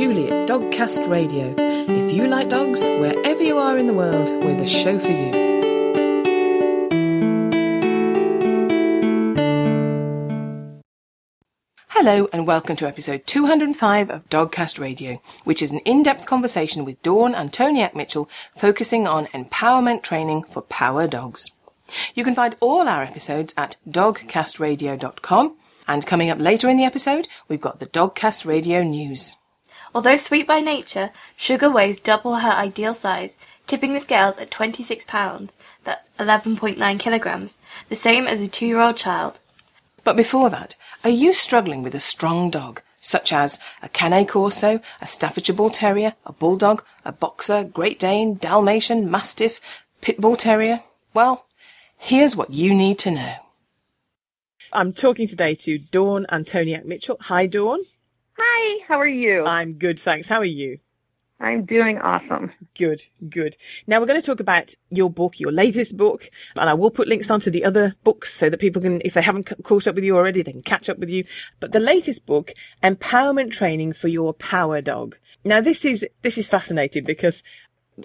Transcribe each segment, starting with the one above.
Julie at Dogcast Radio. If you like dogs, wherever you are in the world, we're the show for you. Hello, and welcome to episode 205 of Dogcast Radio, which is an in depth conversation with Dawn Antoniak Mitchell focusing on empowerment training for power dogs. You can find all our episodes at dogcastradio.com. And coming up later in the episode, we've got the Dogcast Radio News. Although sweet by nature, Sugar weighs double her ideal size, tipping the scales at 26 pounds, that's 11.9 kilograms, the same as a two-year-old child. But before that, are you struggling with a strong dog, such as a Cane Corso, a Staffordshire Bull Terrier, a Bulldog, a Boxer, Great Dane, Dalmatian, Mastiff, Pit Bull Terrier? Well, here's what you need to know. I'm talking today to Dawn Antoniak Mitchell. Hi, Dawn. Hi, how are you? I'm good, thanks. How are you? I'm doing awesome. Good, good. Now we're going to talk about your book, your latest book, and I will put links onto the other books so that people can, if they haven't caught up with you already, they can catch up with you. But the latest book, Empowerment Training for Your Power Dog. Now this is, this is fascinating because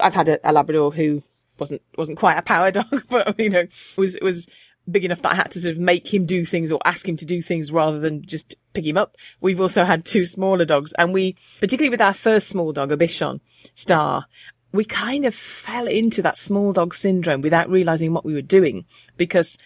I've had a, a Labrador who wasn't, wasn't quite a power dog, but, you know, was, was big enough that I had to sort of make him do things or ask him to do things rather than just pick him up. We've also had two smaller dogs and we, particularly with our first small dog, a Bichon Star, we kind of fell into that small dog syndrome without realizing what we were doing because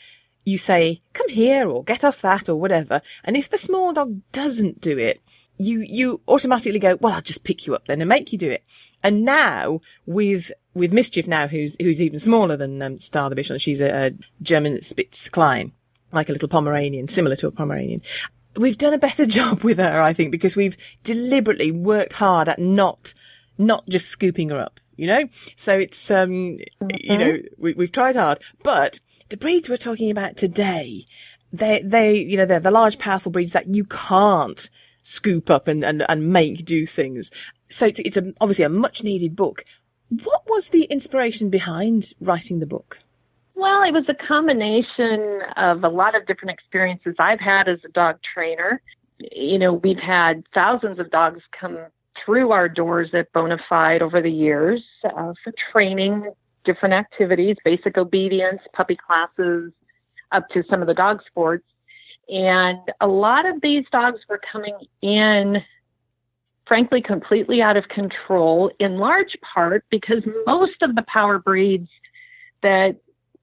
you say, come here or get off that or whatever. And if the small dog doesn't do it, you, you automatically go, well, I'll just pick you up then and make you do it. And now with with Mischief now, who's who's even smaller than um, Star the Bichon. She's a, a German Spitz Klein, like a little Pomeranian, similar to a Pomeranian. We've done a better job with her, I think, because we've deliberately worked hard at not not just scooping her up. You know, so it's um, mm-hmm. you know, we, we've tried hard, but the breeds we're talking about today, they they you know they're the large, powerful breeds that you can't scoop up and, and, and make do things. So it's, it's a, obviously a much needed book, what was the inspiration behind writing the book? Well, it was a combination of a lot of different experiences I've had as a dog trainer. You know, we've had thousands of dogs come through our doors at Bonafide over the years uh, for training, different activities, basic obedience, puppy classes, up to some of the dog sports. And a lot of these dogs were coming in frankly completely out of control, in large part because most of the power breeds that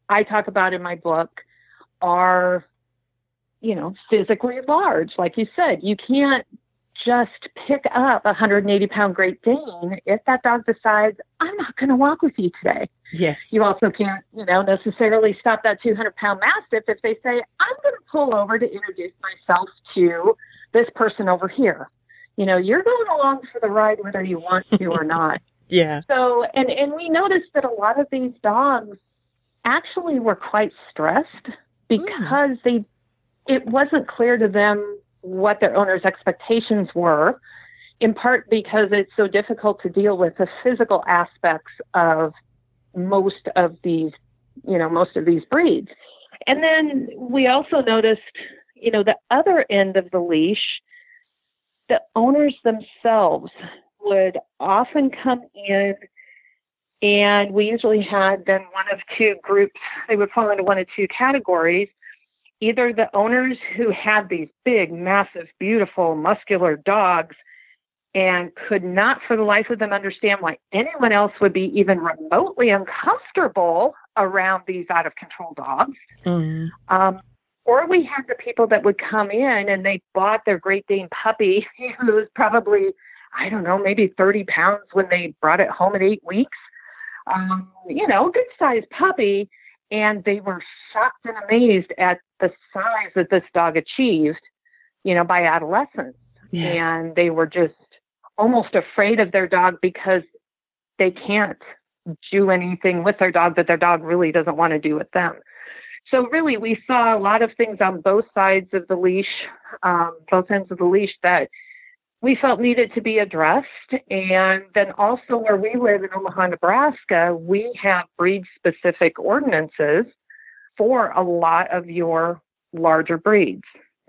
I talk about in my book are, you know, physically large. Like you said, you can't just pick up a 180 pound Great Dane if that dog decides, I'm not going to walk with you today. Yes. You also can't, you know, necessarily stop that 200 pound Mastiff if they say, I'm going to pull over to introduce myself to this person over here you know, you're going along for the ride whether you want to or not. Yeah. So, and, and we noticed that a lot of these dogs actually were quite stressed because mm. they, it wasn't clear to them what their owner's expectations were, in part because it's so difficult to deal with the physical aspects of most of these, you know, most of these breeds. And then we also noticed, you know, the other end of the leash the owners themselves would often come in and we usually had then one of two groups they would fall into one of two categories either the owners who had these big massive beautiful muscular dogs and could not for the life of them understand why anyone else would be even remotely uncomfortable around these out of control dogs mm. um, or we had the people that would come in and they bought their Great Dane puppy, who was probably, I don't know, maybe 30 pounds when they brought it home at eight weeks. Um, you know, a good sized puppy. And they were shocked and amazed at the size that this dog achieved, you know, by adolescence. Yeah. And they were just almost afraid of their dog because they can't do anything with their dog that their dog really doesn't want to do with them. So really, we saw a lot of things on both sides of the leash, um, both ends of the leash that we felt needed to be addressed. And then also where we live in Omaha, Nebraska, we have breed specific ordinances for a lot of your larger breeds.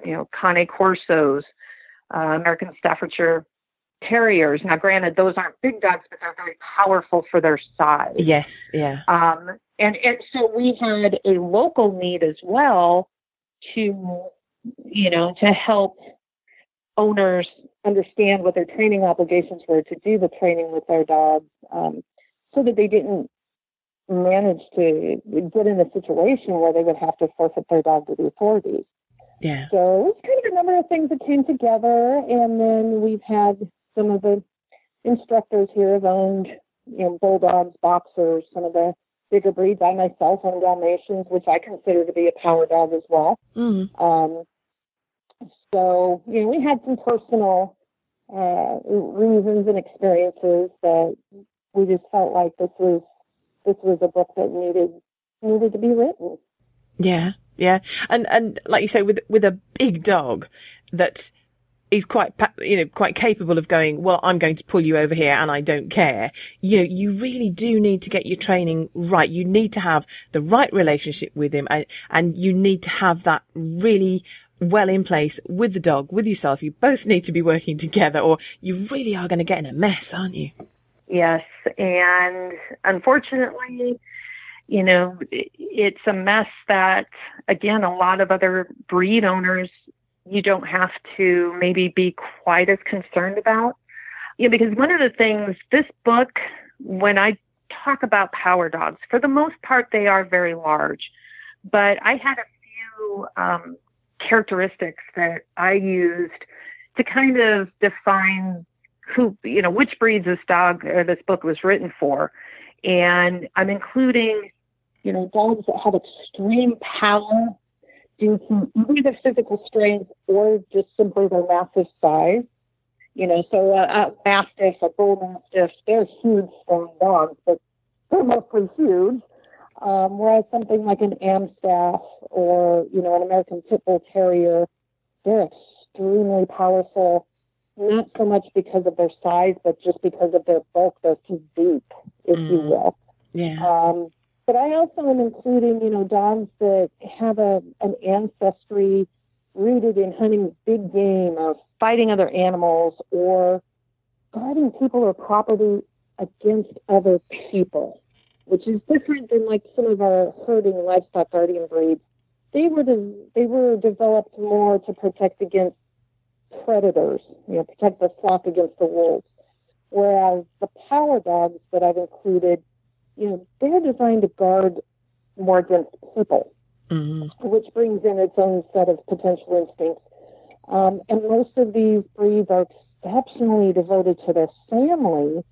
You know, Cane Corsos, uh, American Staffordshire terriers. Now, granted, those aren't big dogs, but they're very powerful for their size. Yes, yeah. Um, and and so we had a local need as well to, you know, to help owners understand what their training obligations were to do the training with their dogs, um, so that they didn't manage to get in a situation where they would have to forfeit their dog to the authorities. Yeah. So it was kind of a number of things that came together, and then we've had some of the instructors here have owned, you know, bulldogs, boxers, some of the bigger breeds. I myself own Dalmatians, which I consider to be a power dog as well. Mm. Um, so you know, we had some personal uh, reasons and experiences that we just felt like this was this was a book that needed needed to be written. Yeah, yeah, and and like you say, with with a big dog that is quite you know quite capable of going. Well, I'm going to pull you over here, and I don't care. You know, you really do need to get your training right. You need to have the right relationship with him, and and you need to have that really well in place with the dog, with yourself. You both need to be working together, or you really are going to get in a mess, aren't you? Yes, and unfortunately, you know, it's a mess that, again, a lot of other breed owners, you don't have to maybe be quite as concerned about. You know, because one of the things, this book, when I talk about power dogs, for the most part, they are very large. But I had a few um, characteristics that I used to kind of define who, you know, which breeds this dog or this book was written for. And I'm including, you know, dogs that have extreme power due to either their physical strength or just simply their massive size. You know, so a, a mastiff, a bull mastiff, they're huge, strong dogs, but they're mostly huge. Um, whereas something like an Amstaff or, you know, an American Pit Bull Terrier, they're extremely powerful not so much because of their size, but just because of their bulk, They're too physique, if mm. you will. Yeah. Um, but I also am including, you know, dogs that have a an ancestry rooted in hunting big game or fighting other animals or guarding people or property against other people, which is different than like some of our herding livestock guardian breeds. They were de- they were developed more to protect against predators, you know, protect the flock against the wolves. Whereas the power dogs that I've included, you know, they're designed to guard more against people, mm-hmm. which brings in its own set of potential instincts. Um, and most of these breeds are exceptionally devoted to their family,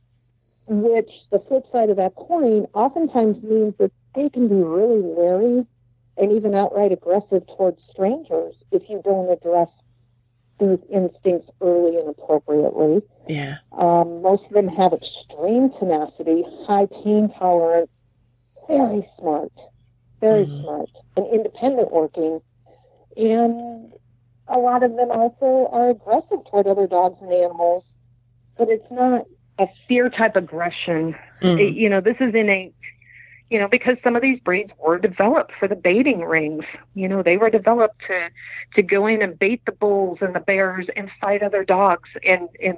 which the flip side of that coin oftentimes means that they can be really wary and even outright aggressive towards strangers if you don't address these instincts early and appropriately. Yeah. Um, most of them have extreme tenacity, high pain tolerance, very smart, very mm-hmm. smart, and independent working. And a lot of them also are aggressive toward other dogs and animals, but it's not a fear type aggression. Mm-hmm. It, you know, this is innate you know, because some of these breeds were developed for the baiting rings. You know, they were developed to to go in and bait the bulls and the bears and fight other dogs and in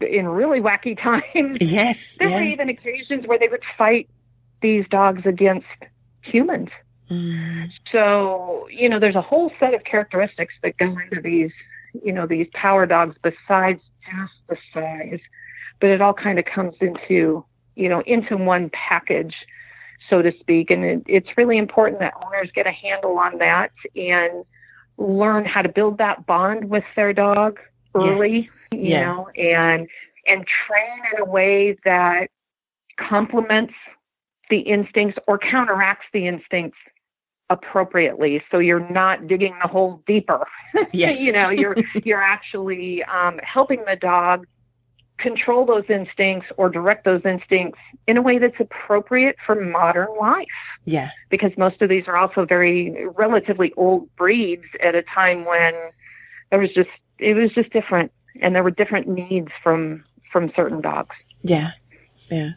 in really wacky times. Yes. There yeah. were even occasions where they would fight these dogs against humans. Mm. So, you know, there's a whole set of characteristics that go into these, you know, these power dogs besides just the size. But it all kind of comes into, you know, into one package so to speak. And it, it's really important that owners get a handle on that and learn how to build that bond with their dog early, yes. you yeah. know, and and train in a way that complements the instincts or counteracts the instincts appropriately so you're not digging the hole deeper yes you know you're you're actually um, helping the dog control those instincts or direct those instincts in a way that's appropriate for modern life. Yeah. Because most of these are also very relatively old breeds at a time when there was just it was just different and there were different needs from from certain dogs. Yeah. Yeah.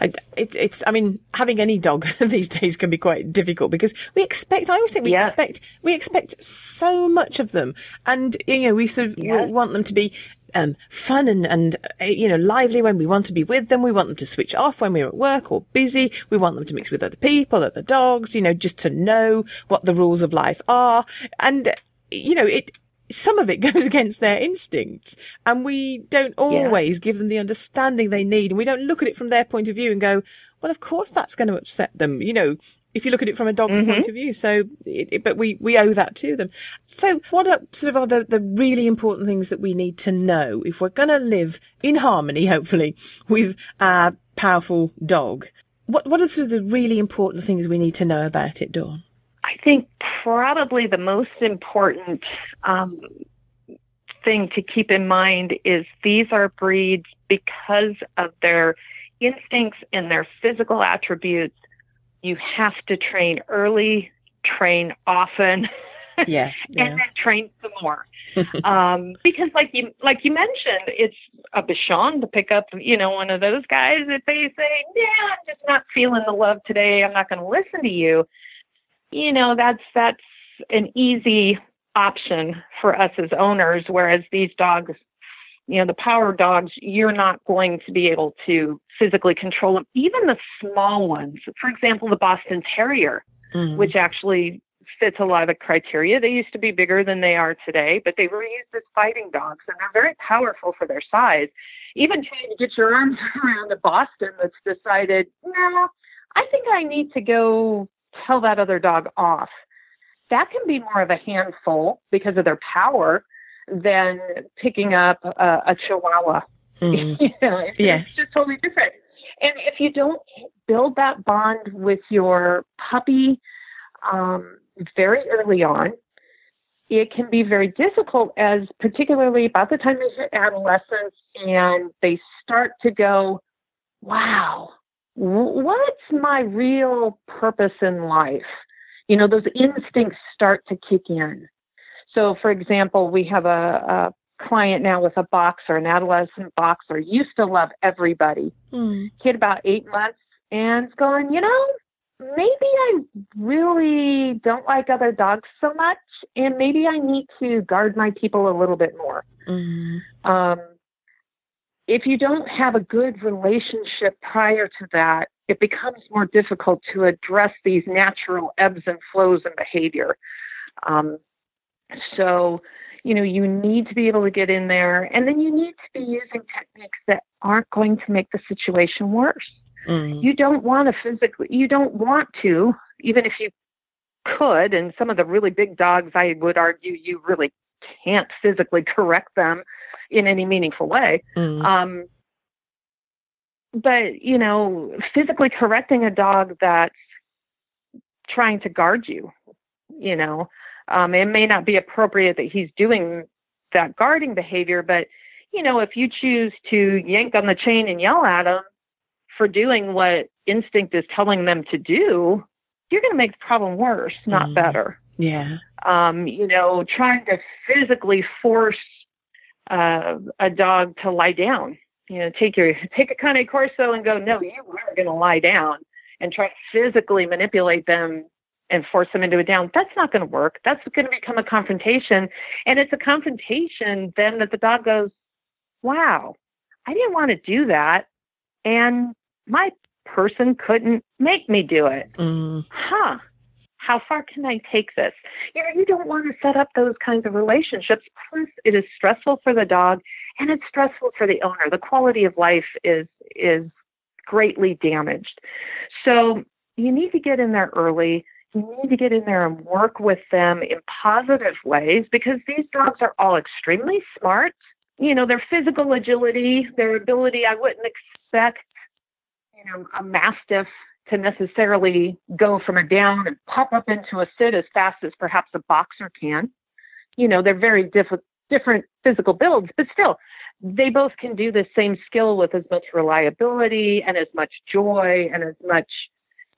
I, it, it's, I mean, having any dog these days can be quite difficult because we expect, I always think we yeah. expect, we expect so much of them. And, you know, we sort of yeah. want them to be um, fun and, and, uh, you know, lively when we want to be with them. We want them to switch off when we're at work or busy. We want them to mix with other people, other dogs, you know, just to know what the rules of life are. And, you know, it, some of it goes against their instincts and we don't always yeah. give them the understanding they need. And we don't look at it from their point of view and go, well, of course that's going to upset them. You know, if you look at it from a dog's mm-hmm. point of view. So, it, it, but we, we owe that to them. So what are sort of are the, the really important things that we need to know if we're going to live in harmony, hopefully, with our powerful dog? What, what are sort of the really important things we need to know about it, Dawn? I think probably the most important um, thing to keep in mind is these are breeds because of their instincts and their physical attributes you have to train early, train often, yeah, yeah. and then train some more. um, because like you like you mentioned, it's a Bichon to pick up, you know, one of those guys. If they say, "Yeah, I'm just not feeling the love today. I'm not going to listen to you," you know, that's that's an easy option for us as owners. Whereas these dogs you know, the power dogs, you're not going to be able to physically control them. Even the small ones, for example, the Boston Terrier, mm-hmm. which actually fits a lot of the criteria. They used to be bigger than they are today, but they were used as fighting dogs and they're very powerful for their size. Even trying to get your arms around a Boston that's decided, no, I think I need to go tell that other dog off. That can be more of a handful because of their power than picking up a, a chihuahua. Mm. you know, it's, yes. it's just totally different. And if you don't build that bond with your puppy um, very early on, it can be very difficult as particularly about the time they hit adolescence and they start to go, wow, what's my real purpose in life? You know, those instincts start to kick in. So, for example, we have a, a client now with a boxer, an adolescent boxer, used to love everybody. Mm. Kid about eight months and going, you know, maybe I really don't like other dogs so much, and maybe I need to guard my people a little bit more. Mm. Um, if you don't have a good relationship prior to that, it becomes more difficult to address these natural ebbs and flows in behavior. Um, so, you know, you need to be able to get in there and then you need to be using techniques that aren't going to make the situation worse. Mm-hmm. You don't want to physically, you don't want to, even if you could, and some of the really big dogs, I would argue you really can't physically correct them in any meaningful way. Mm-hmm. Um, but, you know, physically correcting a dog that's trying to guard you, you know, um, it may not be appropriate that he's doing that guarding behavior, but you know, if you choose to yank on the chain and yell at them for doing what instinct is telling them to do, you're going to make the problem worse, not mm. better. Yeah. Um, you know, trying to physically force uh, a dog to lie down. You know, take your take a cane corso and go, no, you are going to lie down, and try to physically manipulate them and force them into a down. That's not going to work. That's going to become a confrontation. And it's a confrontation then that the dog goes, wow, I didn't want to do that. And my person couldn't make me do it. Mm. Huh. How far can I take this? You know, you don't want to set up those kinds of relationships. Plus, it is stressful for the dog and it's stressful for the owner. The quality of life is is greatly damaged. So you need to get in there early you need to get in there and work with them in positive ways because these dogs are all extremely smart. You know, their physical agility, their ability, I wouldn't expect, you know, a mastiff to necessarily go from a down and pop up into a sit as fast as perhaps a boxer can. You know, they're very diff- different physical builds, but still, they both can do the same skill with as much reliability and as much joy and as much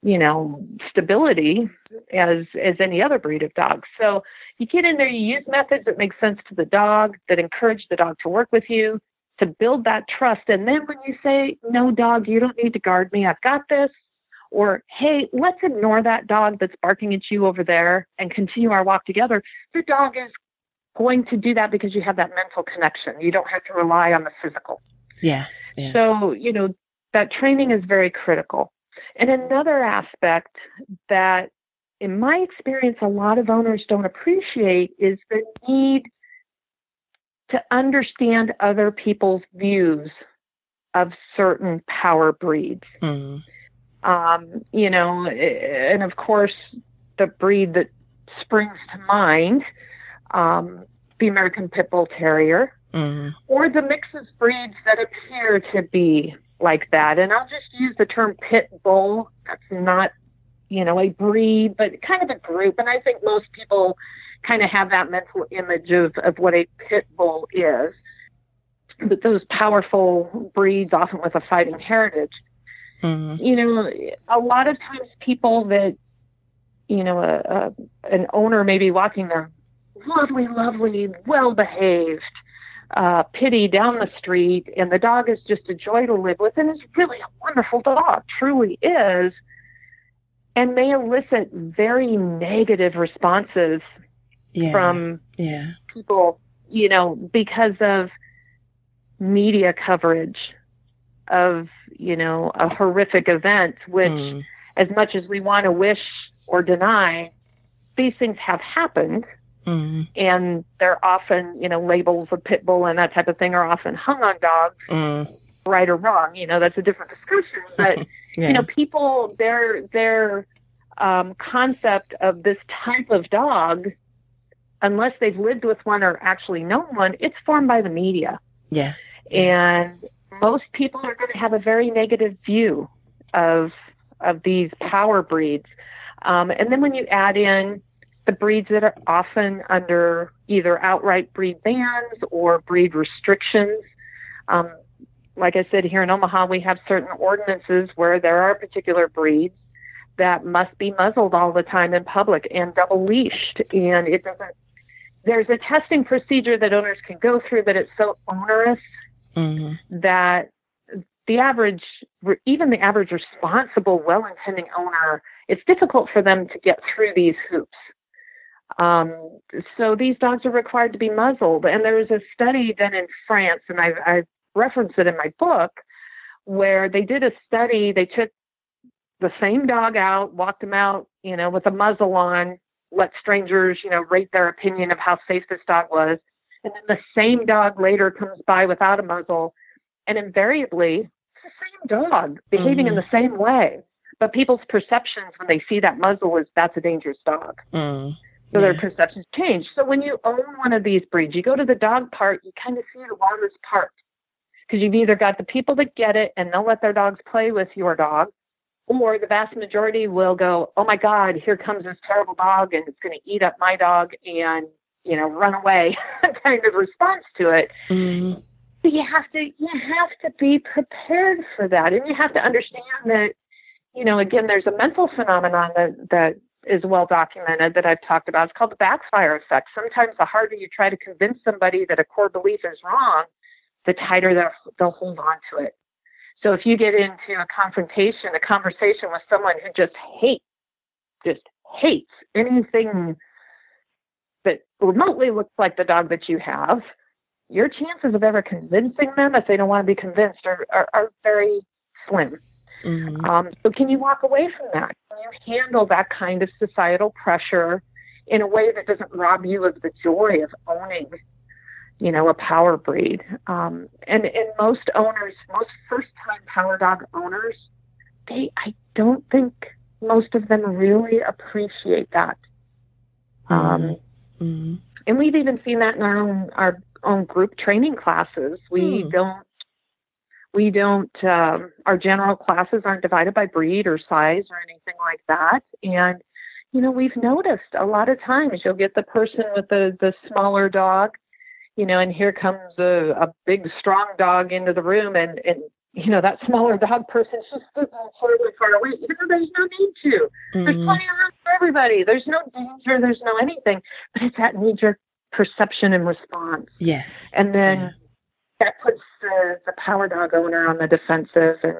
you know stability as as any other breed of dog so you get in there you use methods that make sense to the dog that encourage the dog to work with you to build that trust and then when you say no dog you don't need to guard me i've got this or hey let's ignore that dog that's barking at you over there and continue our walk together the dog is going to do that because you have that mental connection. You don't have to rely on the physical. Yeah. yeah. So, you know, that training is very critical. And another aspect that, in my experience, a lot of owners don't appreciate is the need to understand other people's views of certain power breeds. Mm. Um, you know, and of course, the breed that springs to mind, um, the American Pit Bull Terrier, Mm. or the mix of breeds that appear to be like that. And I'll just use the term pit bull. That's not, you know, a breed, but kind of a group. And I think most people kind of have that mental image of, of what a pit bull is. But those powerful breeds, often with a fighting heritage, Mm. you know, a lot of times people that, you know, a, a, an owner may be walking their lovely, lovely, well behaved uh, Pitty down the street, and the dog is just a joy to live with, and is really a wonderful dog, truly is, and may elicit very negative responses Yeah. from yeah. people, you know, because of media coverage of, you know, a horrific event, which, Mm. as much as we want to wish or deny, these things have happened Mm. and they're often, you know, labels of pit bull and that type of thing are often hung on dogs, Mm. right or wrong. You know, that's a different discussion. But Yeah. you know, people their their um, concept of this type of dog, unless they've lived with one or actually known one, it's formed by the media, yeah. and most people are going to have a very negative view of of these power breeds. Um, and then when you add in the breeds that are often under either outright breed bans or breed restrictions. Um, like I said, here in Omaha, we have certain ordinances where there are particular breeds that must be muzzled all the time in public and double leashed. And it doesn't, there's a testing procedure that owners can go through, but it's so onerous Mm. that the average, even the average responsible, well intending owner, it's difficult for them to get through these hoops. Um, so these dogs are required to be muzzled. And there was a study done in France, and I, I reference it in my book, where they did a study. They took the same dog out, walked him out, you know, with a muzzle on, let strangers, you know, rate their opinion of how safe this dog was. And then the same dog later comes by without a muzzle, and invariably, it's the same dog behaving in the same way. But people's perceptions when they see that muzzle is that's a dangerous dog. Mm. So their perceptions change. So when you own one of these breeds, you go to the dog park, you kind of see the waters part. Because you've either got the people that get it and they'll let their dogs play with your dog, or the vast majority will go, oh my God, here comes this terrible dog and it's going to eat up my dog and, you know, run away kind of response to it. Mm. But you have to you have to be prepared for that. And you have to understand that, you know, again, there's a mental phenomenon that, that is well documented that I've talked about. It's called the backfire effect. Sometimes the harder you try to convince somebody that a core belief is wrong, the tighter they'll, hold on to it. So if you get into a confrontation, a conversation with someone who just hates, just hates anything that remotely looks like the dog that you have, your chances of ever convincing them, if they don't want to be convinced, are, are, are very slim. Mm. Um, so can you walk away from that? Can you handle that kind of societal pressure in a way that doesn't rob you of the joy of owning, you know, a power breed? Um, and and most owners, most first-time power dog owners, they I don't think most of them really appreciate that. Um, Mm. and we've even seen that in our own our own group training classes. We Hmm. don't we don't um, our general classes aren't divided by breed or size or anything like that. And you know we've noticed a lot of times you'll get the person with the the smaller dog, you know, and here comes a, a big strong dog into the room and and you know that smaller dog person just sitting further far away. You know, there's no need to. There's Mm. plenty of room for everybody. There's no danger. There's no anything. But it's that knee jerk perception and response. Yes. And then Yeah. That puts the, the power dog owner on the defensive. And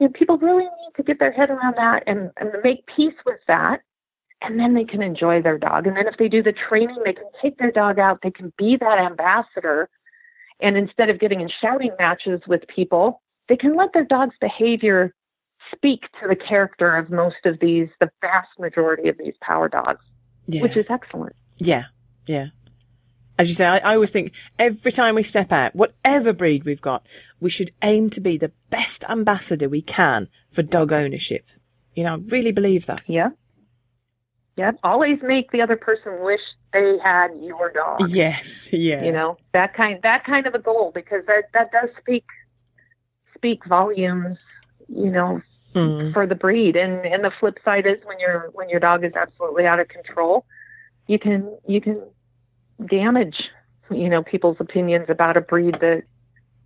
you know, people really need to get their head around that and, and make peace with that and then they can enjoy their dog. And then if they do the training, they can take their dog out, they can be that ambassador. And instead of getting in shouting matches with people, they can let their dog's behavior speak to the character of most of these, the vast majority of these power dogs, Yeah. which is excellent. Yeah, yeah. As you say, I, I always think every time we step out, whatever breed we've got, we should aim to be the best ambassador we can for dog ownership. You know, I really believe that. Yeah. Yeah. Always make the other person wish they had your dog. Yes, yeah. You know, that kind that kind of a goal because that, that does speak speak volumes, you know, Mm. for the breed. And and the flip side is when your when your dog is absolutely out of control, you can you can damage, you know, people's opinions about a breed that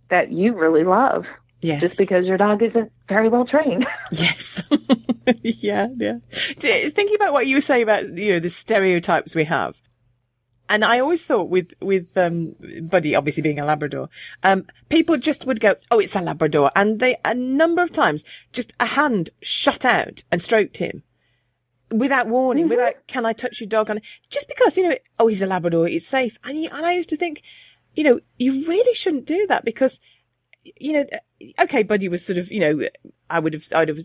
that you really love yes. just because your dog isn't very well trained. Yes. yeah, yeah. Thinking about what you were saying about, you know, the stereotypes we have. And I always thought with, with, um, Buddy obviously being a Labrador, um, people just would go, oh, it's a Labrador. And they, a number of times, just a hand shot out and stroked him without warning, without, can I touch your dog? And just because, you know, oh, he's a Labrador, it's safe. And, you, and I used to think, you know, you really shouldn't do that because you know, okay, Buddy was sort of, you know, I would have, I would have,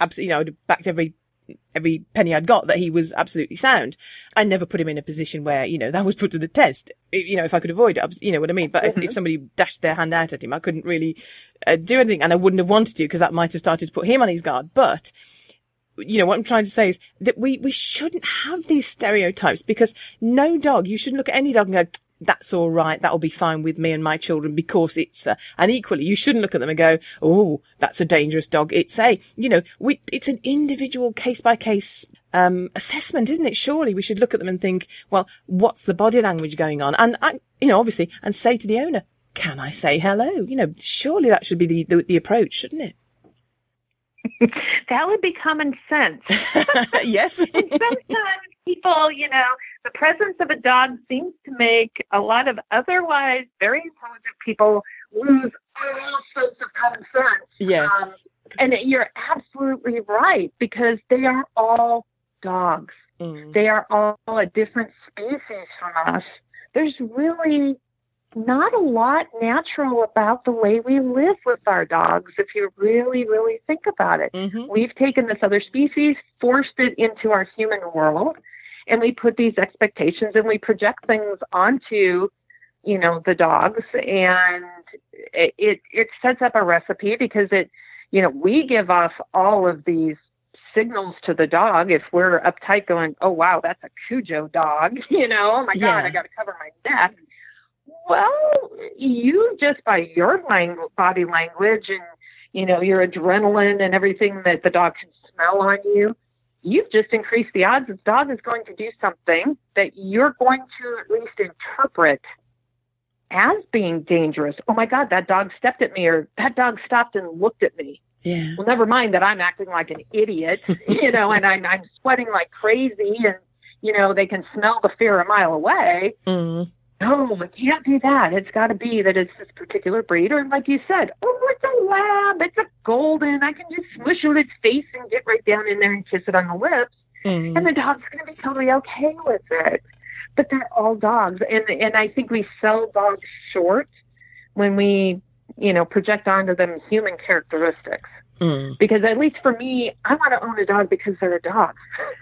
absolutely, you know, I would have backed every, every penny I'd got that he was absolutely sound. I never put him in a position where, you know, that was put to the test. You know, if I could avoid it, you know what I mean? But if, if somebody dashed their hand out at him, I couldn't really uh, do anything and I wouldn't have wanted to because that might have started to put him on his guard. But, you know, what I'm trying to say is that we, we shouldn't have these stereotypes because no dog, you shouldn't look at any dog and go, that's all right. That'll be fine with me and my children because it's a, and equally, you shouldn't look at them and go, Oh, that's a dangerous dog. It's a, you know, we, it's an individual case by case, um, assessment, isn't it? Surely we should look at them and think, well, what's the body language going on? And, I, you know, obviously, and say to the owner, can I say hello? You know, surely that should be the, the, the approach, shouldn't it? that would be common sense. yes. and sometimes people, you know, the presence of a dog seems to make a lot of otherwise very intelligent people lose all sense of common sense. Yes. Um, and you're absolutely right because they are all dogs. Mm. They are all a different species from us. There's really not a lot natural about the way we live with our dogs if you really, really think about it. Mhm. We've taken this other species, forced it into our human world, and we put these expectations and we project things onto, you know, the dogs, and it it, it sets up a recipe because it, you know, we give off all of these signals to the dog if we're uptight going, oh wow, that's a Cujo dog, you know, oh my Yeah. god, I got to cover my neck. Well, you just by your body language and you know your adrenaline and everything that the dog can smell on you, you've just increased the odds that the dog is going to do something that you're going to at least interpret as being dangerous. Oh my God, that dog stepped at me, or that dog stopped and looked at me. Yeah. Well, never mind that I'm acting like an idiot, you know, and I'm, I'm sweating like crazy, and you know they can smell the fear a mile away. Mm. No, it can't be that. It's got to be that it's this particular breed, or like you said, oh, it's a lab, it's a golden. I can just smush it with its face and get right down in there and kiss it on the lips, Mm. and the dog's going to be totally okay with it. But they're all dogs, and and I think we sell dogs short when we, you know, project onto them human characteristics. Mm. Because at least for me, I want to own a dog because they're a dog.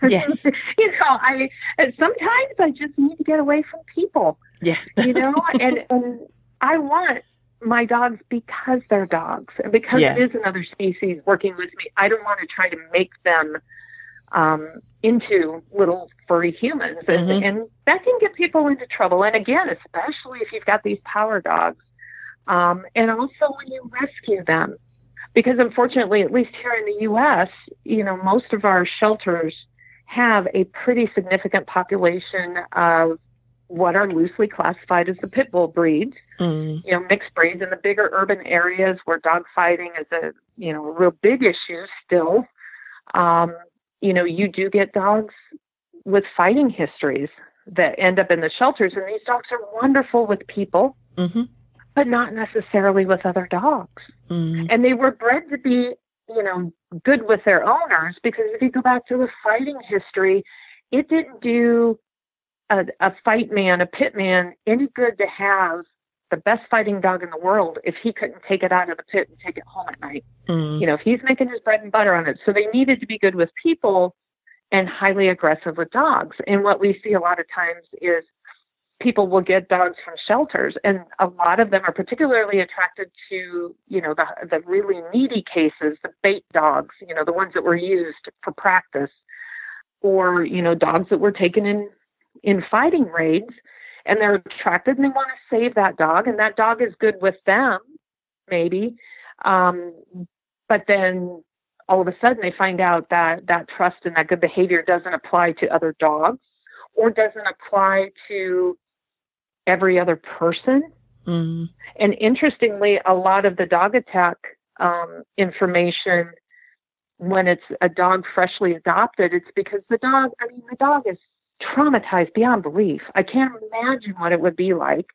Yes. you know, I sometimes I just need to get away from people Yeah. you know and and i want my dogs because they're dogs and because Yeah. it is another species working with me i don't want to try to make them um into little furry humans and Mhm. and that can get people into trouble and again especially if you've got these power dogs um and also when you rescue them because unfortunately at least here in the us you know most of our shelters have a pretty significant population of what are loosely classified as the pit bull breeds, Mm. you know, mixed breeds in the bigger urban areas where dog fighting is a, you know, a real big issue still. Um, you know, you do get dogs with fighting histories that end up in the shelters, and these dogs are wonderful with people, hmm but not necessarily with other dogs. Mm. And they were bred to be, you know, good with their owners because if you go back to the fighting history, it didn't do a, a fight man, a pit man, any good to have the best fighting dog in the world if he couldn't take it out of the pit and take it home at night. Mm. You know, if he's making his bread and butter on it. So they needed to be good with people and highly aggressive with dogs. And what we see a lot of times is people will get dogs from shelters and a lot of them are particularly attracted to you know the the really needy cases the bait dogs you know the ones that were used for practice or you know dogs that were taken in in fighting raids and they're attracted and they want to save that dog and that dog is good with them maybe um, but then all of a sudden they find out that that trust and that good behavior doesn't apply to other dogs or doesn't apply to every other person Mm. and interestingly a lot of the dog attack um, information when it's a dog freshly adopted it's because the dog i mean the dog is traumatized beyond belief. I can't imagine what it would be like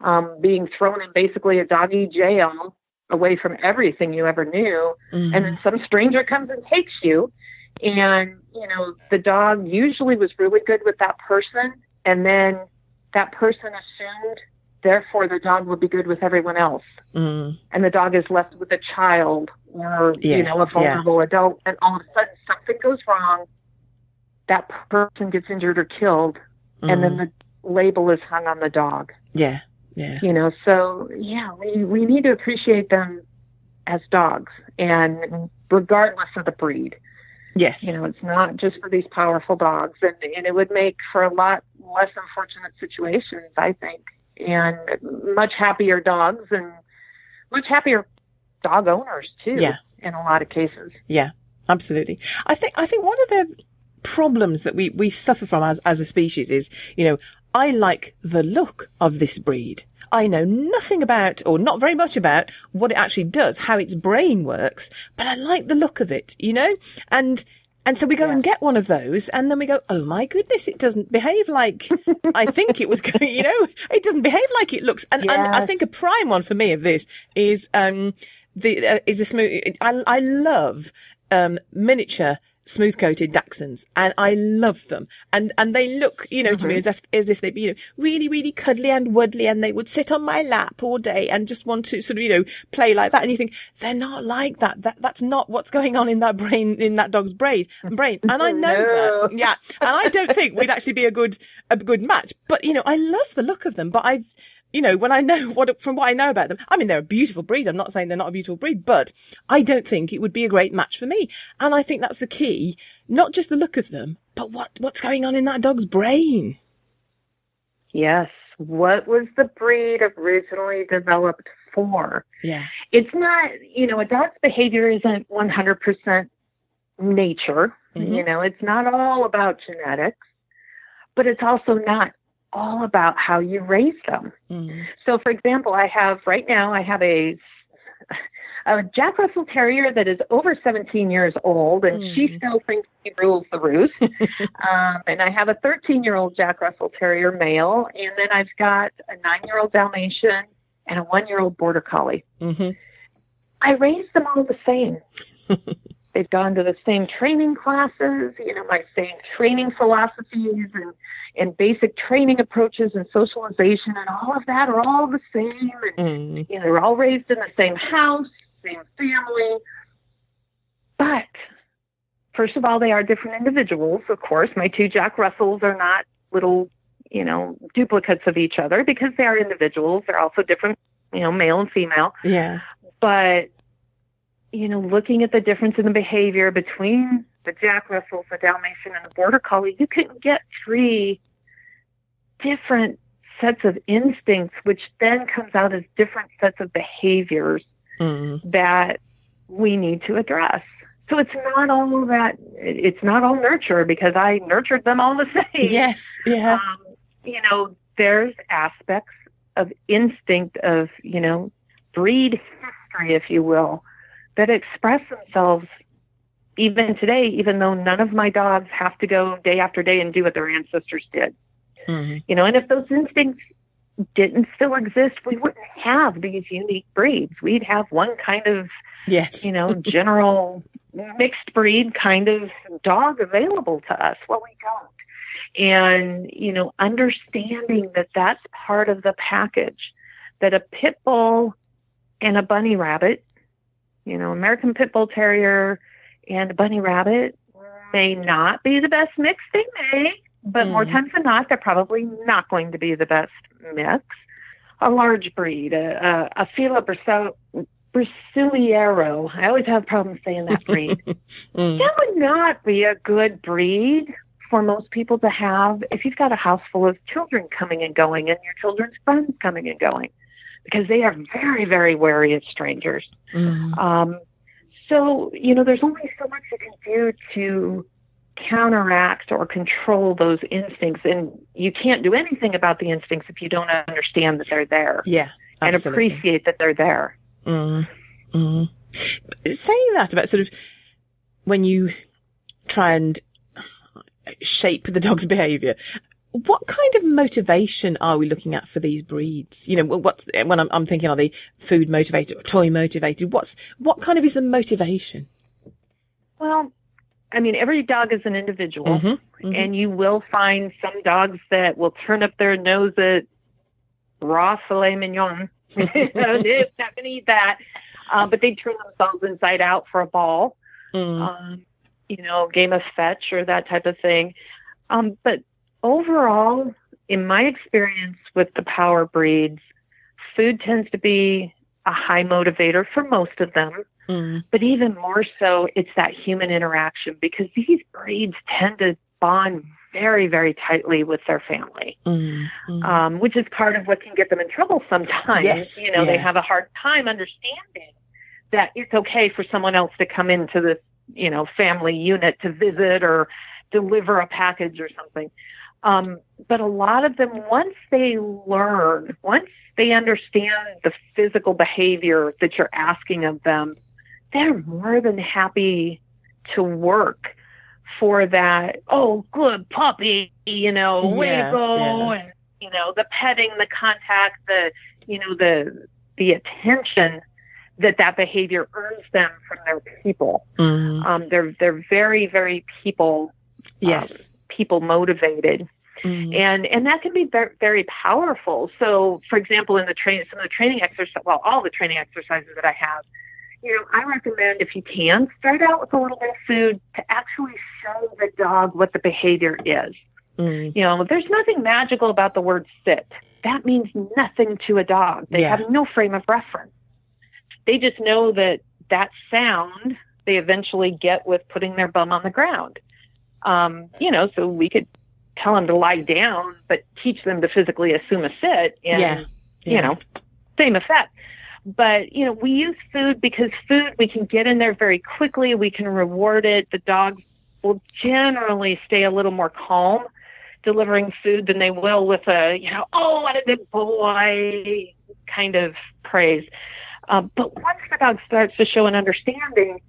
um, being thrown in basically a doggy jail away from everything you ever knew. Mm. And then some stranger comes and takes you. And, you know, the dog usually was really good with that person. And then that person assumed, therefore, the dog would be good with everyone else. Mm. And the dog is left with a child or, Yeah, you know, a vulnerable adult. And all of a sudden something goes wrong that person gets injured or killed, and then Mm. the label is hung on the dog. yeah, yeah, You know, so yeah, we we need to appreciate them as dogs, and regardless of the breed. Yes, You know, it's not just for these powerful dogs, and and it would make for a lot less unfortunate situations, I think, and much happier dogs and much happier dog owners too. Yeah. in a lot of cases. yeah, absolutely. I think I think one of the problems that we we suffer from as as a species is, you know, I like the look of this breed. I know nothing about, or not very much about, what it actually does, how its brain works, but I like the look of it, you know? And, and so we go and get one of those, and then we go, oh my goodness, it doesn't behave like I think it was going, you know? It doesn't behave like it looks. And, and I think a prime one for me of this is, um, the, uh, is a smooth, I, I love, um, miniature smooth coated Dachshunds and I love them. And, and they look, you know, to me mm-hmm. as if, as if they'd be, you know, really, really cuddly and wuddly and they would sit on my lap all day and just want to sort of, you know, play like that. And you think they're not like that. That, that's not what's going on in that brain, in that dog's brain, brain. And I know No. that. Yeah. And I don't think we'd actually be a good, a good match. But, you know, I love the look of them, but I've, you know, when I know what, from what I know about them, I mean, they're a beautiful breed. I'm not saying they're not a beautiful breed, but I don't think it would be a great match for me. And I think that's the key. Not just the look of them, but what, what's going on in that dog's brain. Yes. What was the breed originally developed for? Yeah. It's not, you know, a dog's behavior isn't 100% nature. Mhm. You know, it's not all about genetics, but it's also not all about how you raise them. Mm. So, for example, I have right now, I have a, a Jack Russell Terrier that is over 17 years old, and she Mm. still thinks he rules the roost. um, and I have a 13 year old Jack Russell Terrier male, and then I've got a nine year old Dalmatian and a one year old Border Collie. hmm I raised them all the same. They've gone to the same training classes, you know, my same training philosophies and, and basic training approaches and socialization and all of that are all the same. And, Mm. you know, they're all raised in the same house, same family. But first of all, they are different individuals. Of course, my two Jack Russells are not little, you know, duplicates of each other because they are individuals. They're also different, you know, male and female Yeah. but you know, looking at the difference in the behavior between the Jack Russells, the Dalmatian, and the Border Collie, you can get three different sets of instincts, which then comes out as different sets of behaviors Mm. that we need to address. So it's not all that, it's not all nurture because I nurtured them all the same Yes. Yeah. um, you know, there's aspects of instinct of, you know, breed history, if you will, that express themselves even today, even though none of my dogs have to go day after day and do what their ancestors did. Mm. You know, and if those instincts didn't still exist, we wouldn't have these unique breeds. We'd have one kind of Yes. you know, general mixed breed kind of dog available to us. Well, we don't. And, you know, understanding that that's part of the package, that a pit bull and a bunny rabbit, you know, American Pit Bull Terrier and a bunny rabbit may not be the best mix. They may, but mm. more times than not, they're probably not going to be the best mix. A large breed, a, a, a Fila Brasileiro. I always have problems saying that breed. mm. That would not be a good breed for most people to have if you've got a house full of children coming and going and your children's friends coming and going because they are very, very wary of strangers. Mm. Um, so, you know, there's only so much you can do to counteract or control those instincts. And you can't do anything about the instincts if you don't understand that they're there. Yeah. Absolutely. And appreciate that they're there. Mm. Mm. Saying that about sort of when you try and shape the dog's behavior, what kind of motivation are we looking at for these breeds? You know, what's when I'm, I'm thinking, are they food motivated or toy motivated? What's what kind of is the motivation? Well, I mean, every dog is an individual, mm-hmm, mm-hmm. and you will find some dogs that will turn up their nose at raw filet mignon. They're not going to eat that, uh, but they turn themselves inside out for a ball. Mm. Um, you know, game of fetch or that type of thing. Um, but overall, in my experience with the power breeds, food tends to be a high motivator for most of them. Mm. But even more so, it's that human interaction because these breeds tend to bond very, very tightly with their family, mm. Um, which is part of what can get them in trouble sometimes. Yes. You know, yeah. they have a hard time understanding that it's okay for someone else to come into this, you know, family unit to visit or deliver a package or something. Um, but a lot of them, once they learn, once they understand the physical behavior that you're asking of them, they're more than happy to work for that. Oh, good puppy, you know, yeah, way to go, yeah. and you know, the petting, the contact, the you know, the the attention that that behavior earns them from their people. Mm-hmm. Um, they're they're very very people yes um, people motivated. Mm-hmm. And and that can be very, very powerful. So, for example, in the training, some of the training exercises, well, all the training exercises that I have, you know, I recommend if you can start out with a little bit of food to actually show the dog what the behavior is. Mm-hmm. You know, there's nothing magical about the word sit. That means nothing to a dog. They yeah. have no frame of reference. They just know that that sound they eventually get with putting their bum on the ground. Um, you know, so we could tell them to lie down, but teach them to physically assume a sit. And, yeah. yeah. you know, same effect. But, you know, we use food because food, we can get in there very quickly. We can reward it. The dogs will generally stay a little more calm delivering food than they will with a, you know, oh, what a good boy kind of praise. Uh, but once the dog starts to show an understanding,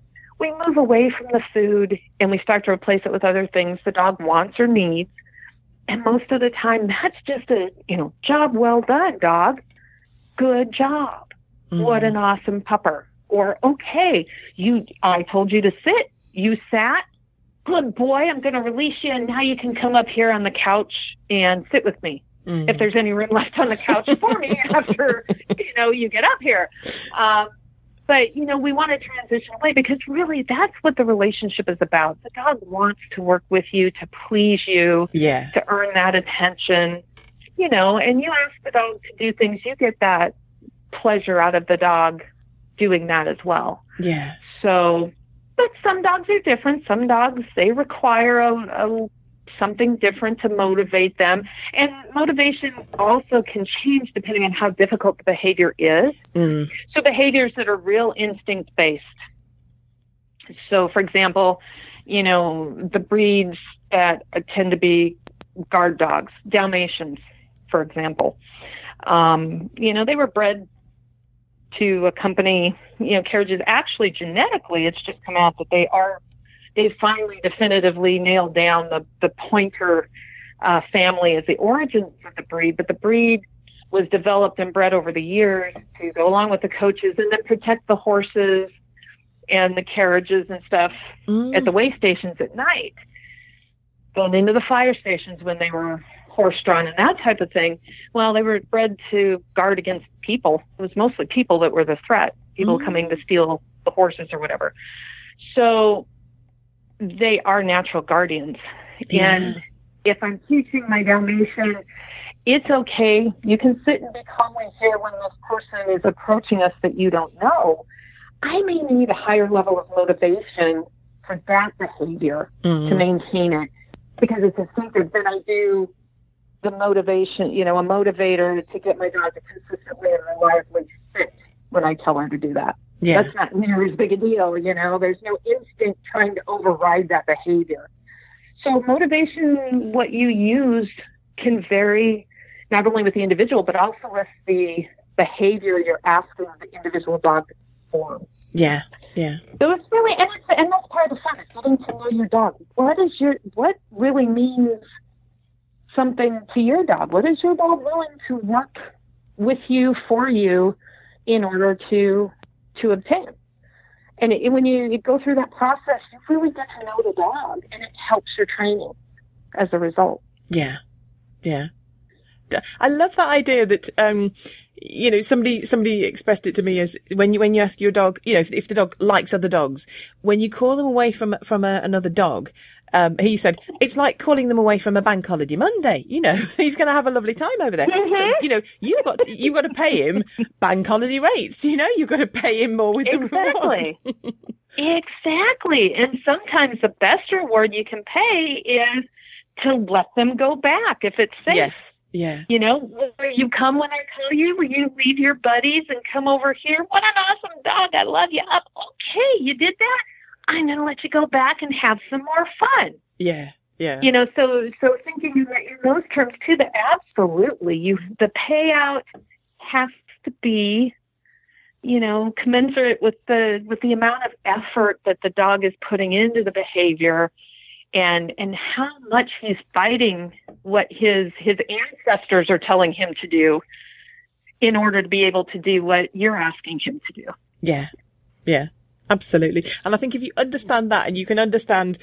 we move away from the food and we start to replace it with other things the dog wants or needs. And most of the time, that's just a, you know, job well done, dog. Good job. Mm-hmm. What an awesome pupper. Or, okay, you, I told you to sit. You sat. Good boy. I'm going to release you. And now you can come up here on the couch and sit with me. Mm-hmm. If there's any room left on the couch for me after, you know, you get up here. Um, but, you know, we want to transition away because really that's what the relationship is about. The dog wants to work with you, to please you, yeah. to earn that attention, you know, and you ask the dog to do things, you get that pleasure out of the dog doing that as well. Yeah. So, but some dogs are different. Some dogs, they require a, a something different to motivate them. And motivation also can change depending on how difficult the behavior is. Mm. So, behaviors that are real instinct based. So, for example, you know, the breeds that tend to be guard dogs, Dalmatians, for example. Um, you know, they were bred to accompany, you know, carriages. Actually, genetically, it's just come out that they are they finally definitively nailed down the, the pointer uh, family as the origins of the breed, but the breed was developed and bred over the years to go along with the coaches and then protect the horses and the carriages and stuff mm. at the way stations at night. going into the fire stations when they were horse drawn and that type of thing. Well, they were bred to guard against people. It was mostly people that were the threat, people Mm. coming to steal the horses or whatever. So they are natural guardians. Yeah. And if I'm teaching my Dalmatian, it's okay. You can sit and be calmly here when this person is approaching us that you don't know. I may need a higher level of motivation for that behavior to Mm. maintain it because it's instinctive. Then I do the motivation, you know, a motivator to get my dog to consistently and reliably sit when I tell her to do that. Yeah. That's not near as big a deal, you know. There's no instinct trying to override that behavior. So motivation, what you use, can vary not only with the individual but also with the behavior you're asking the individual dog to perform. Yeah. Yeah. So it's really, and, it's, and that's part of the fun, is getting to know your dog. What is your, what really means something to your dog? What is your dog willing to work with you, for you, in order to, to obtain? And it, when you, you go through that process, you really get to know the dog, and it helps your training as a result. Yeah. Yeah. I love that idea that, um, you know, somebody, somebody expressed it to me as when you, when you ask your dog, you know, if, if the dog likes other dogs, when you call them away from, from a, another dog, um, he said, it's like calling them away from a bank holiday Monday. You know, he's going to have a lovely time over there. So, you know, you've got, to, you've got to pay him bank holiday rates. You know, you've got to pay him more with the reward. Exactly. exactly. And sometimes the best reward you can pay is to let them go back if it's safe. Yes. Yeah. You know, where you come when I call you, will you leave your buddies and come over here? What an awesome dog. I love you. Up. Okay, you did that. I'm going to let you go back and have some more fun. Yeah. Yeah. You know, so so thinking in, in those terms too, that absolutely you the payout has to be, you know, commensurate with the with the amount of effort that the dog is putting into the behavior and and how much he's fighting what his his ancestors are telling him to do in order to be able to do what you're asking him to do. Yeah. Yeah. Absolutely. And I think if you understand that and you can understand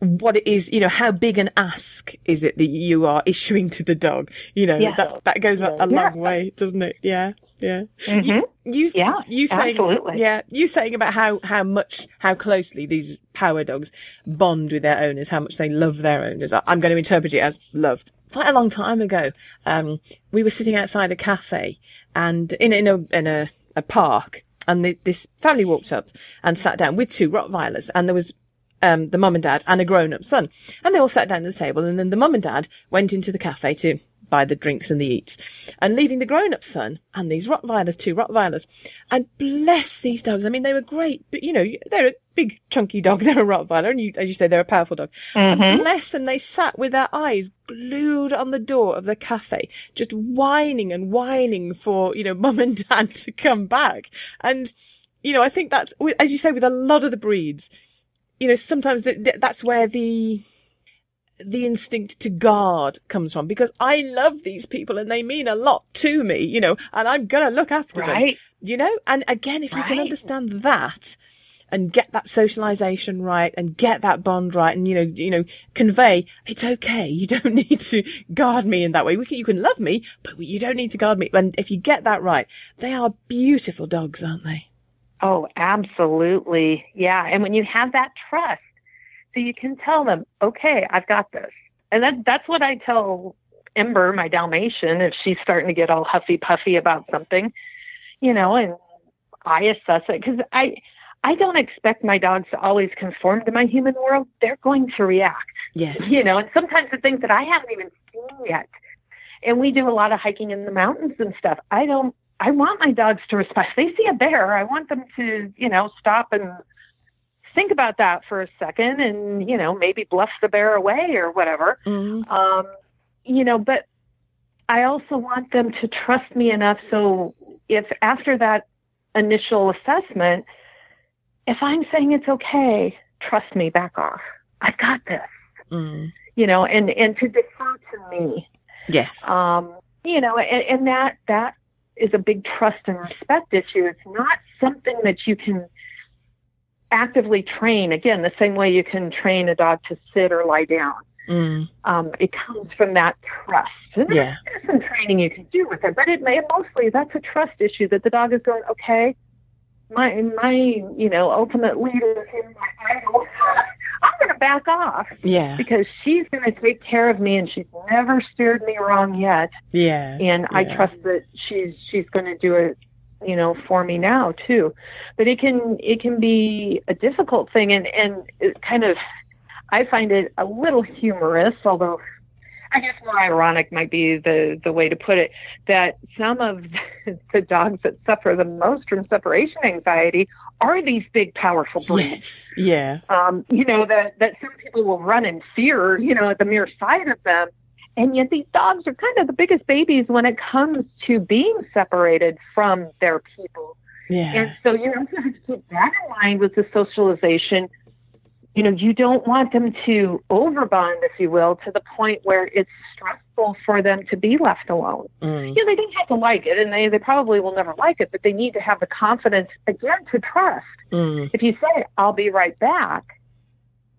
what it is, you know, how big an ask is it that you are issuing to the dog? You know, Yeah. that that goes a, a Yeah. long way, doesn't it? Yeah. Yeah. Mhm. You, you, Yeah, you saying, absolutely. yeah, you saying about how, how much, how closely these power dogs bond with their owners, how much they love their owners. I- I'm going to interpret it as love. Quite a long time ago, um, we were sitting outside a cafe and in, in a, in a, a park and the, this family walked up and sat down with two Rottweilers and there was um, the mum and dad and a grown-up son. And they all sat down at the table and then the mum and dad went into the cafe to buy the drinks and the eats and leaving the grown-up son and these Rottweilers, two Rottweilers. And bless these dogs. I mean, they were great, but you know, they're a big chunky dog. They're a Rottweiler and you, as you say, they're a powerful dog. And mm-hmm. bless them. They sat with their eyes glued on the door of the cafe, just whining and whining for, you know, mum and dad to come back. And, you know, I think that's, as you say, with a lot of the breeds, you know, sometimes th- th- that's where the, the instinct to guard comes from because I love these people and they mean a lot to me, you know, and I'm going to look after them, you know? And again, if you can understand that and get that socialization right and get that bond right and, you know, you know, convey it's okay. You don't need to guard me in that way. We can, you can love me, but you don't need to guard me. And if you get that right, they are beautiful dogs, aren't they? Oh, absolutely. Yeah. And when you have that trust, so you can tell them, okay, I've got this. And that, that's what I tell Ember, my Dalmatian, if she's starting to get all huffy puffy about something, you know, and I assess it because I, I don't expect my dogs to always conform to my human world. They're going to react, Yes. you know, and sometimes the things that I haven't even seen yet. And we do a lot of hiking in the mountains and stuff. I don't, I want my dogs to respond. If they see a bear, I want them to, you know, stop and think about that for a second and, you know, maybe bluff the bear away or whatever. Mm. Um, you know, but I also want them to trust me enough so if after that initial assessment, if I'm saying it's okay, trust me, back off. I've got this. Mm. You know, and and to defer to me. Yes. Um, you know, and, and that that is a big trust and respect issue. It's not something that you can actively train. Again, the same way you can train a dog to sit or lie down. Mm. Um, it comes from that trust. And Yeah. there's some training you can do with it, but it may mostly that's a trust issue that the dog is going, okay, my my you know ultimate leader here, my idol. I'm going to back off Yeah. because she's going to take care of me, and she's never steered me wrong yet, Yeah. and I trust that she's she's going to do it, you know, for me now too. But it can it can be a difficult thing, and and it kind of I find it a little humorous, although I guess more ironic might be the the way to put it. That some of the dogs that suffer the most from separation anxiety are these big, powerful breeds. Yes. Yeah. Um, you know that that some people will run in fear, you know, at the mere sight of them. And yet these dogs are kind of the biggest babies when it comes to being separated from their people. Yeah. And so you also have to keep that in mind with the socialization. You know, you don't want them to overbond, if you will, to the point where it's stressful for them to be left alone. Mm. Yeah, they don't have to like it, and they, they probably will never like it, but they need to have the confidence, again, to trust. Mm. If you say, I'll be right back,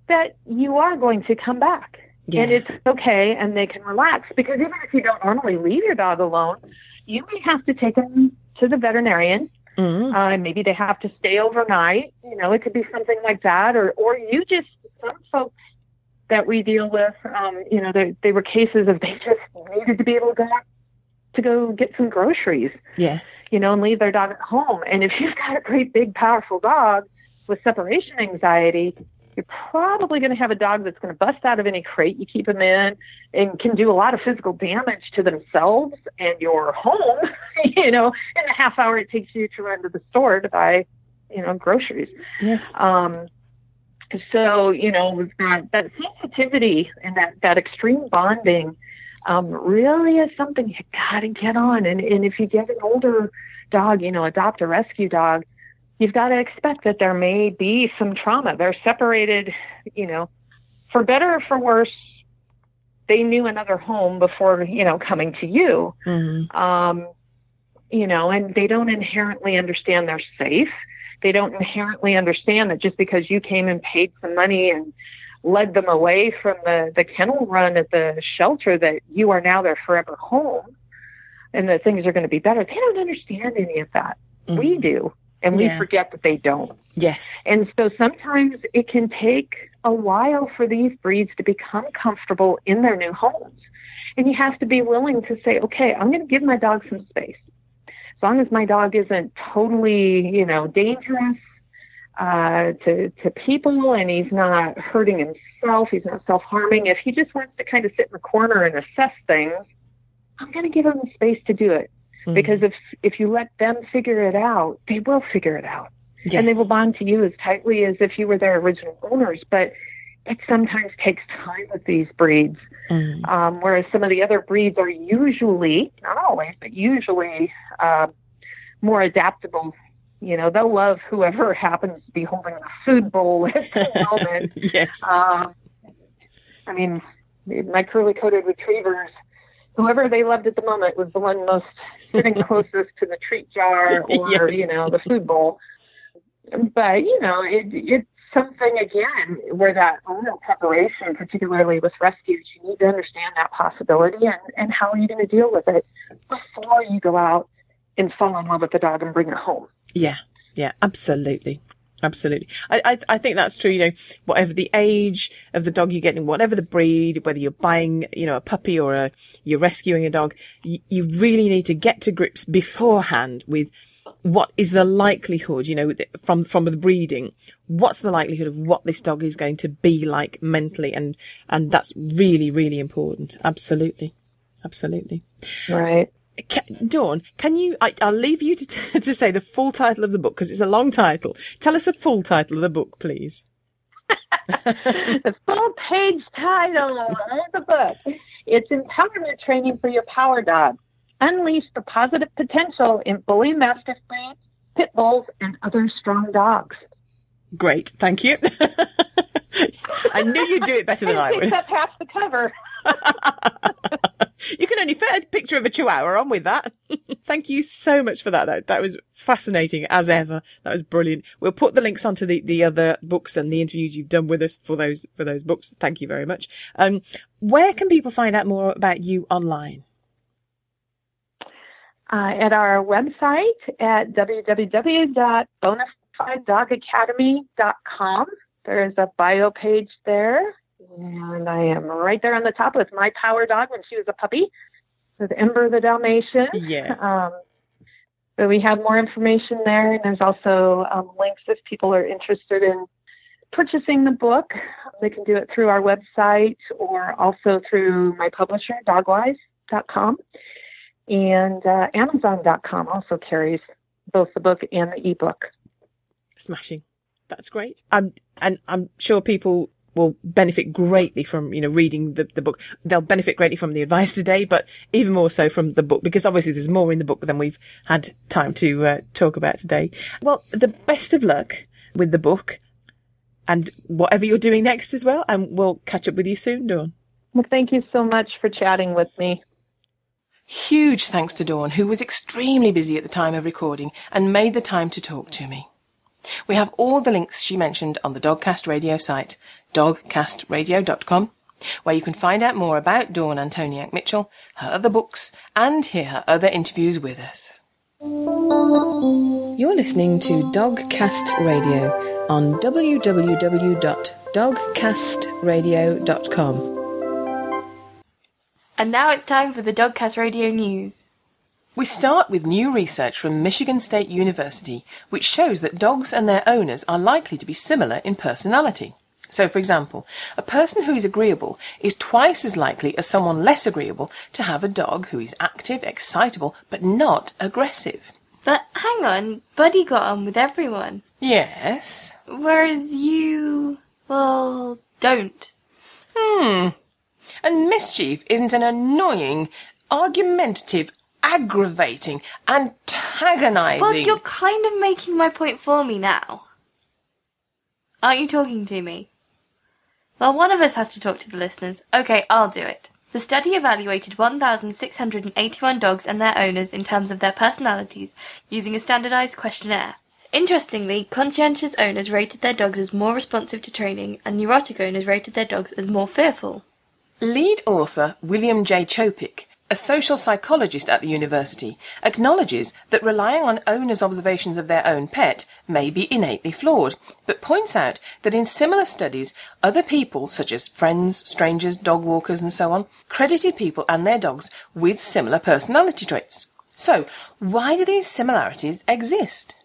that you are going to come back. Yeah. And it's okay, and they can relax. Because even if you don't normally leave your dog alone, you may have to take them to the veterinarian Mm. uh, maybe they have to stay overnight. You know, it could be something like that, or or you just some folks that we deal with. Um, you know, they they were cases of they just needed to be able to go to go get some groceries. Yes. You know, and leave their dog at home. And if you've got a great big powerful dog with separation anxiety, you're probably going to have a dog that's going to bust out of any crate you keep them in and can do a lot of physical damage to themselves and your home, you know, in the half hour it takes you to run to the store to buy, you know, groceries. Yes. Um, so, you know, that, that sensitivity and that, that extreme bonding um, really is something you got to get on. And, and if you get an older dog, you know, adopt a rescue dog, you've got to expect that there may be some trauma. They're separated, you know, for better or for worse. They knew another home before, you know, coming to you. Mm. Um, you know, and they don't inherently understand they're safe. They don't inherently understand that just because you came and paid some money and led them away from the, the kennel run at the shelter that you are now their forever home and that things are going to be better. They don't understand any of that. We do. And we Yeah. forget that they don't. Yes. And so sometimes it can take a while for these breeds to become comfortable in their new homes. And you have to be willing to say, okay, I'm going to give my dog some space. As long as my dog isn't totally, you know, dangerous uh, to, to people and he's not hurting himself, he's not self harming. If he just wants to kind of sit in the corner and assess things, I'm going to give him the space to do it. Because if if you let them figure it out, they will figure it out yes. and they will bond to you as tightly as if you were their original owners. But it sometimes takes time with these breeds, Mm. um, whereas some of the other breeds are usually, not always, but usually uh, more adaptable. You know, they'll love whoever happens to be holding the food bowl at the moment. yes. Um, I mean, my curly coated retrievers, whoever they loved at the moment was the one most sitting closest to the treat jar or, Yes. you know, the food bowl. But, you know, it, it's something, again, where that owner preparation, particularly with rescues, you need to understand that possibility and, and how are you going to deal with it before you go out and fall in love with the dog and bring it home. Yeah, yeah, absolutely. Absolutely. I, I, I think that's true. You know, whatever the age of the dog you're getting, whatever the breed, whether you're buying, you know, a puppy or a, you're rescuing a dog, you, you really need to get to grips beforehand with what is the likelihood, you know, from, from the breeding, what's the likelihood of what this dog is going to be like mentally? And, and that's really, really important. Absolutely. Absolutely. Right. Ca Dawn, can you? I, I'll leave you to t- to say the full title of the book because it's a long title. Tell us the full title of the book, please. the full page title of the book. It's Empowerment Training for Your Power Dog. Unleash the positive potential in bully mastiff breeds, pit bulls, and other strong dogs. Great, thank you. I knew you'd do it better than I would. takes up half the cover. You can only fit a picture of a chihuahua on with that. Thank you so much for that. That, that was fascinating as ever. That was brilliant. We'll put the links onto the, the other books and the interviews you've done with us for those, for those books. Thank you very much. Um, where can people find out more about you online? Uh, at our website at www.bonafidedogacademy.com. There is a bio page there, and I am right there on the top with my power dog when she was a puppy with Ember the Dalmatian. Yes. Um, so we have more information there, and there's also um, links if people are interested in purchasing the book. They can do it through our website or also through my publisher, dogwise.com. And uh, Amazon.com also carries both the book and the ebook. Smashing. That's great. Um, and I'm sure people will benefit greatly from, you know, reading the, the book. They'll benefit greatly from the advice today, but even more so from the book, because obviously there's more in the book than we've had time to uh, talk about today. Well, the best of luck with the book and whatever you're doing next as well. And we'll catch up with you soon, Dawn. Well, thank you so much for chatting with me. Huge thanks to Dawn, who was extremely busy at the time of recording and made the time to talk to me. We have all the links she mentioned on the Dogcast Radio site, dogcastradio.com, where you can find out more about Dawn Antoniak Mitchell, her other books, and hear her other interviews with us. You're listening to Dogcast Radio on www.dogcastradio.com. And now it's time for the Dogcast Radio News. We start with new research from Michigan State University, which shows that dogs and their owners are likely to be similar in personality. So, for example, a person who is agreeable is twice as likely as someone less agreeable to have a dog who is active, excitable, but not aggressive. But hang on, Buddy got on with everyone. Yes. Whereas you, well, don't. Hmm. And mischief isn't an annoying, argumentative, aggravating, antagonizing. Well, you're kind of making my point for me now. Aren't you talking to me? Well, one of us has to talk to the listeners. Okay, I'll do it. The study evaluated 1,681 dogs and their owners in terms of their personalities using a standardized questionnaire. Interestingly, conscientious owners rated their dogs as more responsive to training, and neurotic owners rated their dogs as more fearful. Lead author William J. Chopik, a social psychologist at the university, acknowledges that relying on owners' observations of their own pet may be innately flawed, but points out that in similar studies, other people, such as friends, strangers, dog walkers, and so on, credited people and their dogs with similar personality traits. So, why do these similarities exist?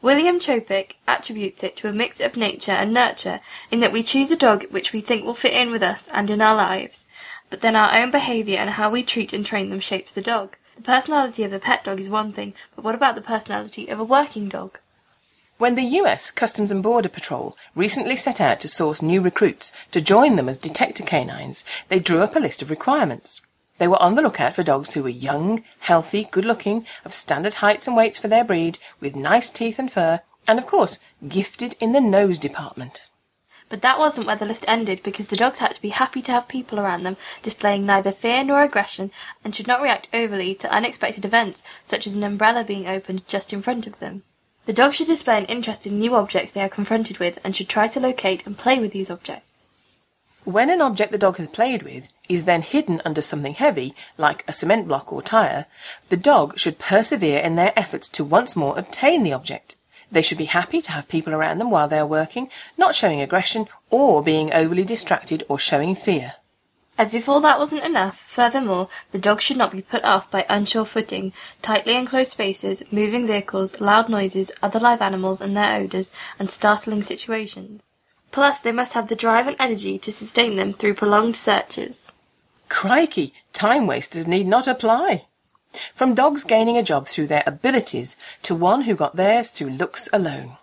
William Chopik attributes it to a mix of nature and nurture, in that we choose a dog which we think will fit in with us and in our lives, but then our own behaviour and how we treat and train them shapes the dog. The personality of a pet dog is one thing, but what about the personality of a working dog? When the US Customs and Border Patrol recently set out to source new recruits to join them as detector canines, they drew up a list of requirements. They were on the lookout for dogs who were young, healthy, good looking, of standard heights and weights for their breed, with nice teeth and fur, and of course, gifted in the nose department. But that wasn't where the list ended because the dogs had to be happy to have people around them, displaying neither fear nor aggression, and should not react overly to unexpected events, such as an umbrella being opened just in front of them. The dog should display an interest in new objects they are confronted with and should try to locate and play with these objects. When an object the dog has played with is then hidden under something heavy, like a cement block or tyre, the dog should persevere in their efforts to once more obtain the object. They should be happy to have people around them while they are working, not showing aggression or being overly distracted or showing fear. As if all that wasn't enough, furthermore, the dog should not be put off by unsure footing, tightly enclosed spaces, moving vehicles, loud noises, other live animals and their odours, and startling situations. Plus, they must have the drive and energy to sustain them through prolonged searches. Crikey, time wasters need not apply. From dogs gaining a job through their abilities to one who got theirs through looks alone.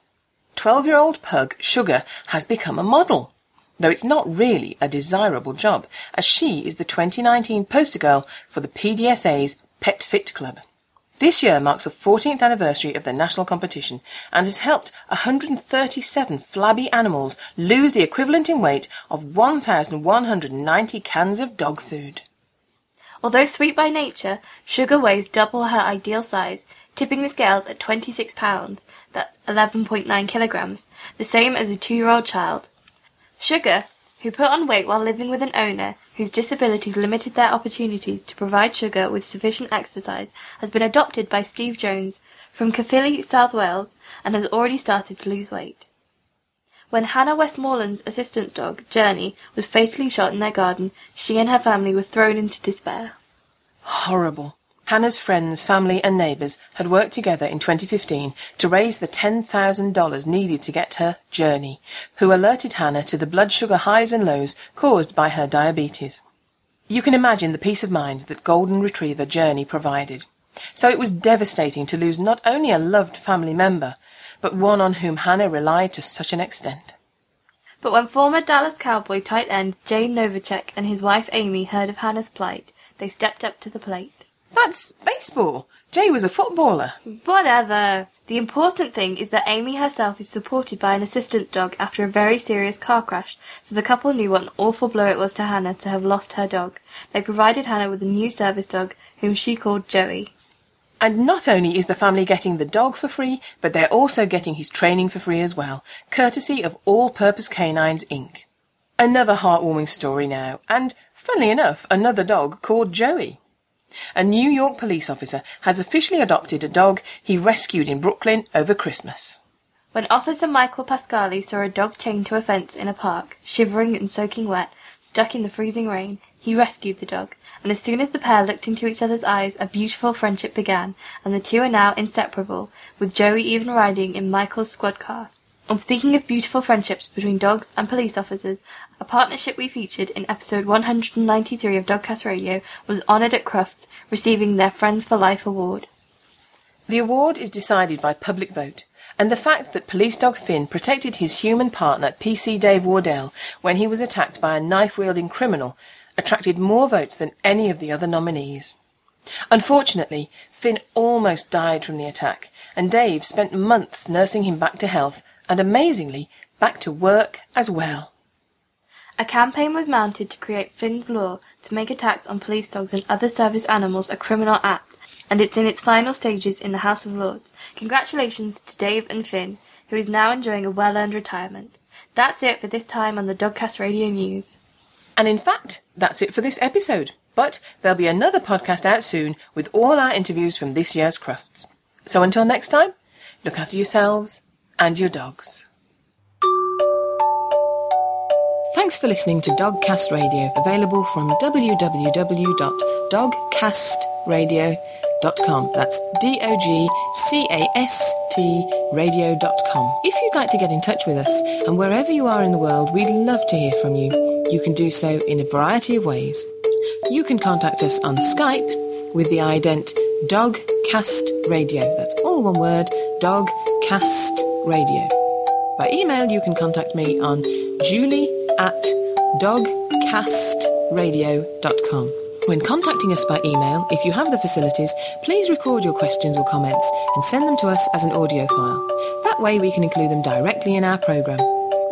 Twelve-year-old pug Sugar has become a model, though it's not really a desirable job, as she is the 2019 poster girl for the PDSA's Pet Fit Club. This year marks the 14th anniversary of the national competition and has helped 137 flabby animals lose the equivalent in weight of 1,190 cans of dog food. Although sweet by nature, Sugar weighs double her ideal size, tipping the scales at 26 pounds, that's 11.9 kilograms, the same as a two-year-old child. Sugar, who put on weight while living with an owner whose disabilities limited their opportunities to provide Sugar with sufficient exercise, has been adopted by Steve Jones from Caerphilly, South Wales, and has already started to lose weight. When Hannah Westmoreland's assistance dog, Journey, was fatally shot in their garden, she and her family were thrown into despair. Horrible. Hannah's friends, family, and neighbours had worked together in 2015 to raise the $10,000 needed to get her Journey, who alerted Hannah to the blood sugar highs and lows caused by her diabetes. You can imagine the peace of mind that Golden Retriever Journey provided. So it was devastating to lose not only a loved family member, but one on whom Hannah relied to such an extent. But when former Dallas Cowboy tight end Jay Novacek and his wife Amy heard of Hannah's plight, they stepped up to the plate. That's baseball. Jay was a footballer. Whatever. The important thing is that Amy herself is supported by an assistance dog after a very serious car crash, so the couple knew what an awful blow it was to Hannah to have lost her dog. They provided Hannah with a new service dog, whom she called Joey. And not only is the family getting the dog for free, but they're also getting his training for free as well, courtesy of All Purpose Canines Inc. Another heartwarming story now, and funnily enough, another dog called Joey. A New York police officer has officially adopted a dog he rescued in Brooklyn over Christmas. When Officer Michael Pascali saw a dog chained to a fence in a park, shivering and soaking wet, stuck in the freezing rain, he rescued the dog, and as soon as the pair looked into each other's eyes, a beautiful friendship began, and the two are now inseparable, with Joey even riding in Michael's squad car. And speaking of beautiful friendships between dogs and police officers, a partnership we featured in episode 193 of Dogcast Radio was honoured at Crufts, receiving their Friends for Life award. The award is decided by public vote, and the fact that police dog Finn protected his human partner PC Dave Wardell when he was attacked by a knife-wielding criminal attracted more votes than any of the other nominees. Unfortunately, Finn almost died from the attack, and Dave spent months nursing him back to health and, amazingly, back to work as well. A campaign was mounted to create Finn's Law to make attacks on police dogs and other service animals a criminal act, and it's in its final stages in the House of Lords. Congratulations to Dave and Finn, who is now enjoying a well-earned retirement. That's it for this time on the Dogcast Radio News. And in fact, that's it for this episode. But there'll be another podcast out soon with all our interviews from this year's Crufts. So until next time, look after yourselves and your dogs. Thanks for listening to Dogcast Radio, available from www.dogcastradio.com. That's D-O-G-C-A-S-T radio.com. If you'd like to get in touch with us, and wherever you are in the world, we'd love to hear from you. You can do so in a variety of ways. You can contact us on Skype with the ident Dogcast Radio. That's all one word, Dogcast Radio. By email, you can contact me on julie at dogcastradio.com. When contacting us by email, if you have the facilities, please record your questions or comments and send them to us as an audio file. That way we can include them directly in our programme.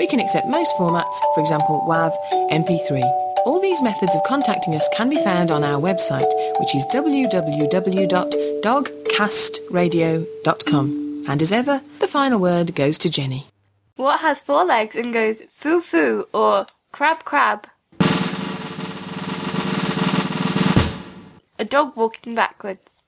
We can accept most formats, for example WAV, MP3. All these methods of contacting us can be found on our website, which is www.dogcastradio.com. And as ever, the final word goes to Jenny. What has four legs and goes foo foo or crab crab? A dog walking backwards.